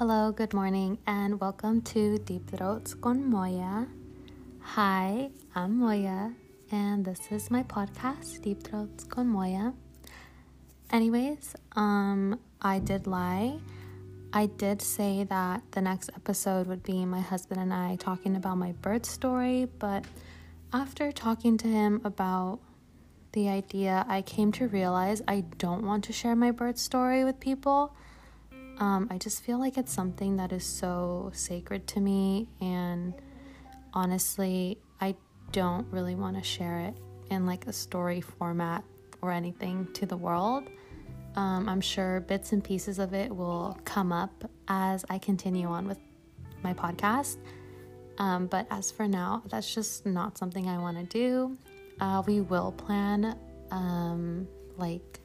Hello, good morning, and welcome to Deep Throats con Moya. Hi, I'm Moya, and this is my podcast, Deep Throats con Moya. Anyways, um, I did lie. I did say that the next episode would be my husband and I talking about my birth story, but after talking to him about the idea, I came to realize I don't want to share my birth story with people um, I just feel like it's something that is so sacred to me, and honestly, I don't really want to share it in like a story format or anything to the world. Um, I'm sure bits and pieces of it will come up as I continue on with my podcast. Um, but as for now, that's just not something I want to do. Uh, we will plan um, like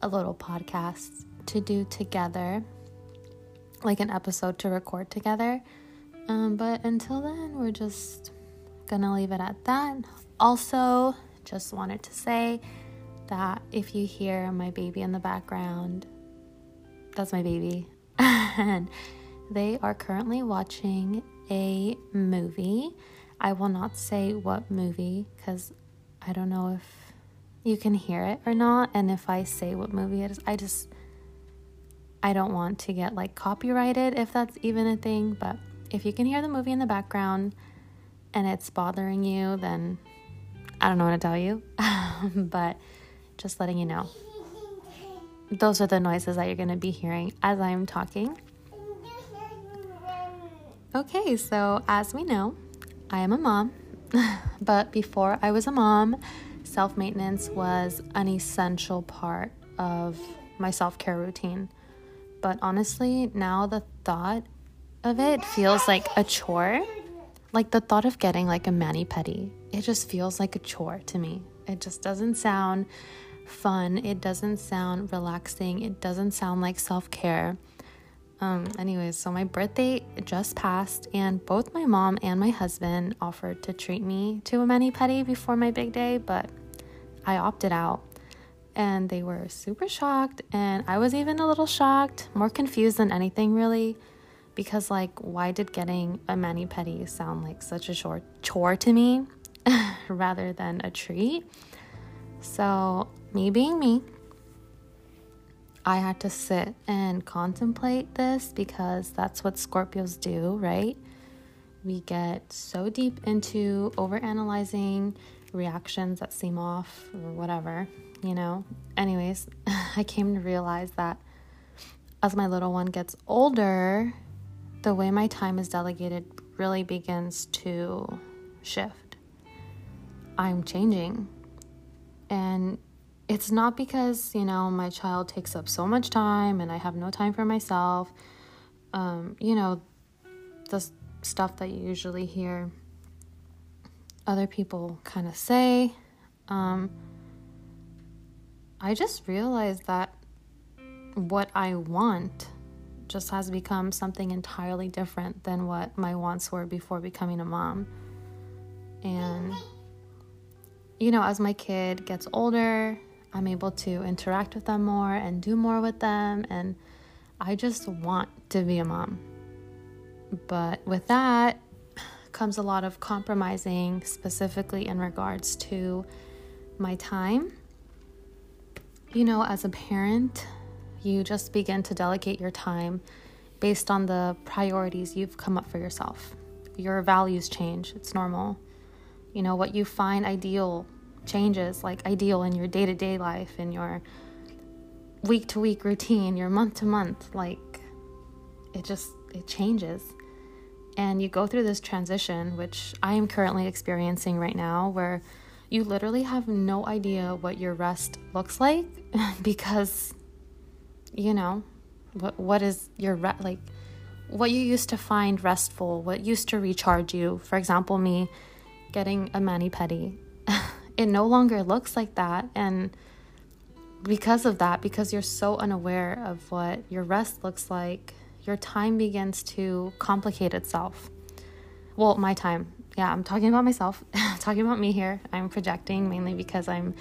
a little podcast to do together, like an episode to record together. Um, but until then, we're just gonna leave it at that. Also, just wanted to say that if you hear my baby in the background, that's my baby. and they are currently watching a movie. I will not say what movie because I don't know if you can hear it or not. And if I say what movie it is, I just I don't want to get like copyrighted if that's even a thing, but if you can hear the movie in the background and it's bothering you, then I don't know what to tell you, but just letting you know. Those are the noises that you're going to be hearing as I'm talking. Okay, so as we know, I am a mom, but before I was a mom, self maintenance was an essential part of my self care routine but honestly, now the thought of it feels like a chore. Like the thought of getting like a mani pedi, it just feels like a chore to me. It just doesn't sound fun. It doesn't sound relaxing. It doesn't sound like self care. Um, anyways, so my birthday just passed, and both my mom and my husband offered to treat me to a mani pedi before my big day, but I opted out and they were super shocked and i was even a little shocked more confused than anything really because like why did getting a mani pedi sound like such a short chore to me rather than a treat? So me being me i had to sit and contemplate this because that's what scorpios do right? We get so deep into overanalyzing reactions that seem off or whatever you know? Anyways, I came to realize that as my little one gets older, the way my time is delegated really begins to shift. I'm changing. And it's not because, you know, my child takes up so much time and I have no time for myself. Um, you know, the stuff that you usually hear other people kind of say. Um, I just realized that what I want just has become something entirely different than what my wants were before becoming a mom. And, you know, as my kid gets older, I'm able to interact with them more and do more with them. And I just want to be a mom. But with that comes a lot of compromising, specifically in regards to my time you know, as a parent, you just begin to delegate your time based on the priorities you've come up for yourself. Your values change, it's normal. You know, what you find ideal changes, like ideal in your day to day life, in your week to week routine, your month to month. Like, it just, it changes. And you go through this transition, which I am currently experiencing right now, where you literally have no idea what your rest looks like because you know what what is your re- like what you used to find restful what used to recharge you. For example me getting a mani pedi. It no longer looks like that and because of that because you're so unaware of what your rest looks like your time begins to complicate itself well my time yeah, I'm talking about myself, talking about me here. I'm projecting mainly because I'm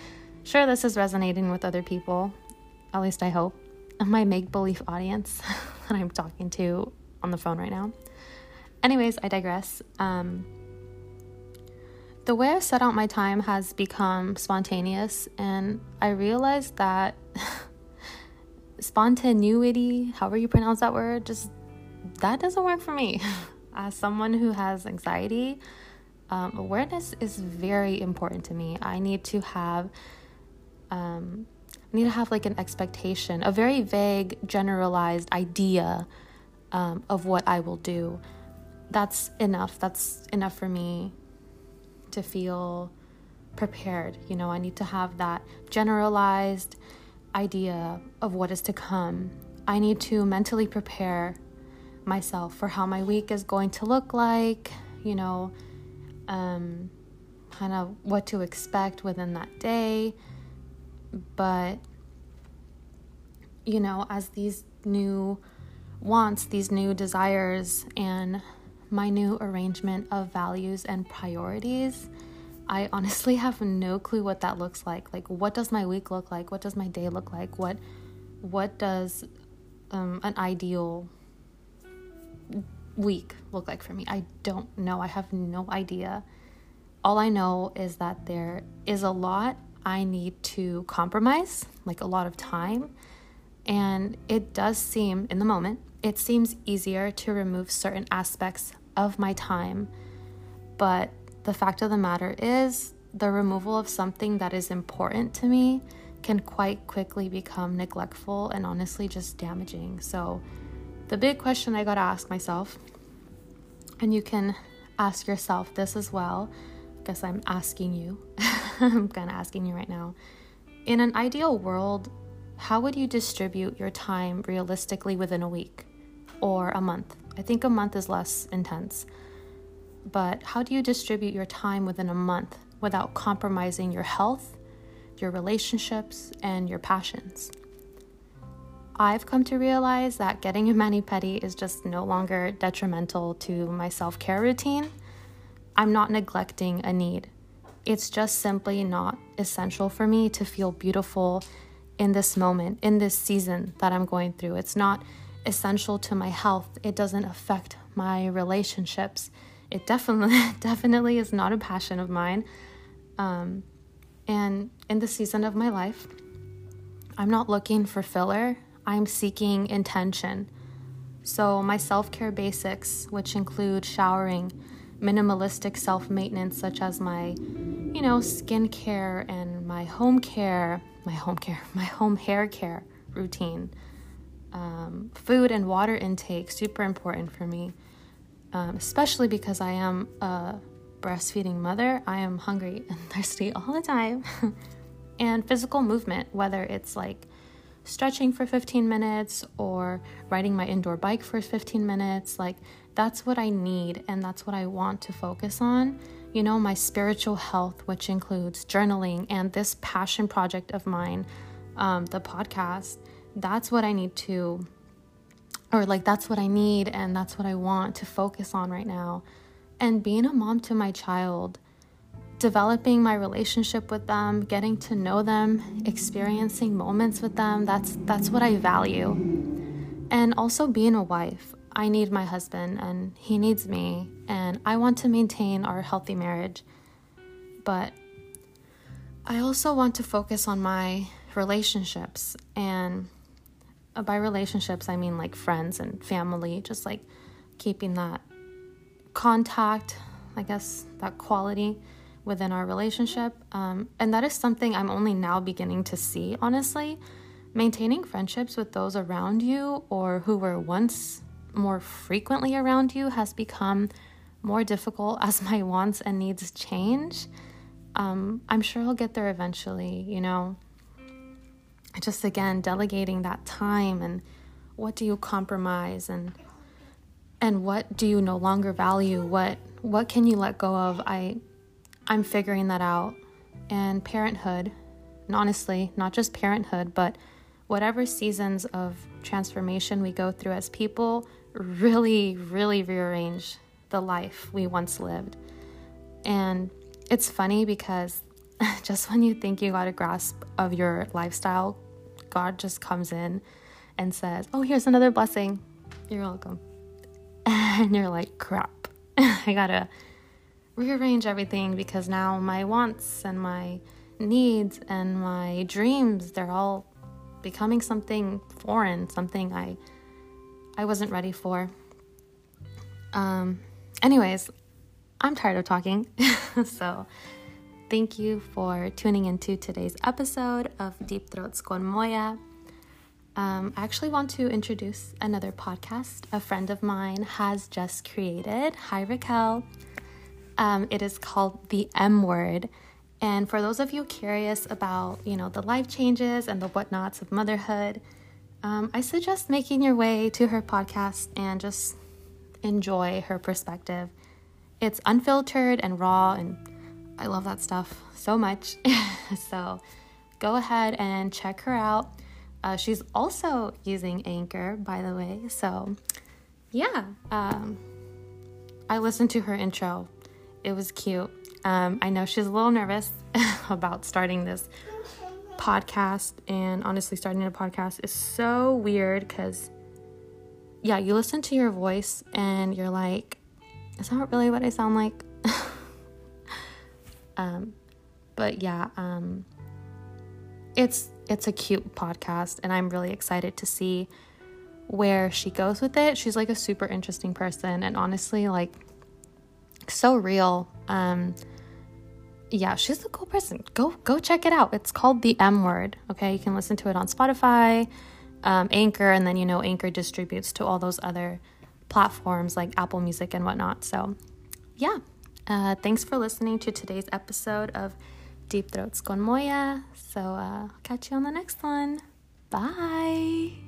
sure this is resonating with other people. At least I hope. My make believe audience. that I'm talking to on the phone right now. Anyways, I digress. Um, the way I set out my time has become spontaneous, and I realized that spontaneity, however you pronounce that word, just that doesn't work for me. As someone who has anxiety, um, awareness is very important to me. I need to have, um, I need to have like an expectation, a very vague, generalized idea um, of what I will do. That's enough. That's enough for me to feel prepared. You know, I need to have that generalized idea of what is to come. I need to mentally prepare myself for how my week is going to look like, you know, um, kind of what to expect within that day. But, you know, as these new wants, these new desires, and my new arrangement of values and priorities, I honestly have no clue what that looks like. Like, what does my week look like? What does my day look like? What, what does um, an ideal week look like for me? I don't know. I have no idea. All I know is that there is a lot I need to compromise, like a lot of time. And it does seem, in the moment, it seems easier to remove certain aspects of my time. But the fact of the matter is, the removal of something that is important to me can quite quickly become neglectful and honestly just damaging. So, the big question I got to ask myself, and you can ask yourself this as well, because I'm asking you, I'm kind of asking you right now. In an ideal world, how would you distribute your time realistically within a week or a month? I think a month is less intense. But how do you distribute your time within a month without compromising your health, your relationships, and your passions? I've come to realize that getting a mani pedi is just no longer detrimental to my self care routine. I'm not neglecting a need. It's just simply not essential for me to feel beautiful in this moment, in this season that I'm going through. It's not essential to my health. It doesn't affect my relationships. It definitely, definitely is not a passion of mine. Um, and in the season of my life, I'm not looking for filler. I'm seeking intention. So, my self care basics, which include showering, minimalistic self maintenance, such as my, you know, skincare and my home care, my home care, my home hair care routine, um, food and water intake, super important for me, um, especially because I am a breastfeeding mother. I am hungry and thirsty all the time. and physical movement, whether it's like stretching for 15 minutes or riding my indoor bike for 15 minutes. Like, that's what I need and that's what I want to focus on. You know, my spiritual health, which includes journaling and this passion project of mine, um, the podcast, that's what I need to, or like, that's what I need and that's what I want to focus on right now. And being a mom to my child developing my relationship with them, getting to know them, experiencing moments with them. That's that's what I value. And also being a wife. I need my husband and he needs me and I want to maintain our healthy marriage. But I also want to focus on my relationships and by relationships I mean like friends and family, just like keeping that contact, I guess that quality within our relationship. Um, and that is something I'm only now beginning to see, honestly. Maintaining friendships with those around you or who were once more frequently around you has become more difficult as my wants and needs change. Um, I'm sure I'll get there eventually, you know. Just again, delegating that time and what do you compromise and and what do you no longer value what what can you let go of i I'm figuring that out. And parenthood, and honestly, not just parenthood, but whatever seasons of transformation we go through as people really, really rearrange the life we once lived. And it's funny because just when you think you got a grasp of your lifestyle, God just comes in and says, Oh, here's another blessing. You're welcome. And you're like, crap. I gotta rearrange everything because now my wants and my needs and my dreams, they're all becoming something foreign, something I I wasn't ready for. Um anyways, I'm tired of talking. so thank you for tuning into today's episode of Deep Throats con Moya. Um, I actually want to introduce another podcast a friend of mine has just created. Hi, Raquel. Um, it is called The M Word. And for those of you curious about, you know, the life changes and the whatnots of motherhood, um, I suggest making your way to her podcast and just enjoy her perspective. It's unfiltered and raw, and I love that stuff so much. so go ahead and check her out. Uh, she's also using Anchor, by the way. So, yeah, um, I listened to her intro. It was cute. Um, I know she's a little nervous about starting this podcast, and honestly, starting a podcast is so weird because, yeah, you listen to your voice and you're like, is that really what I sound like? Um, but yeah, um, it's it's a cute podcast and I'm really excited to see where she goes with it. She's like a super interesting person and honestly like so real. Um yeah, she's a cool person. Go go check it out. It's called The M Word. Okay, you can listen to it on Spotify, um, Anchor, and then you know Anchor distributes to all those other platforms like Apple Music and whatnot. So, yeah. Uh, thanks for listening to today's episode of Deep Throats con Moya. So, uh, catch you on the next one. Bye.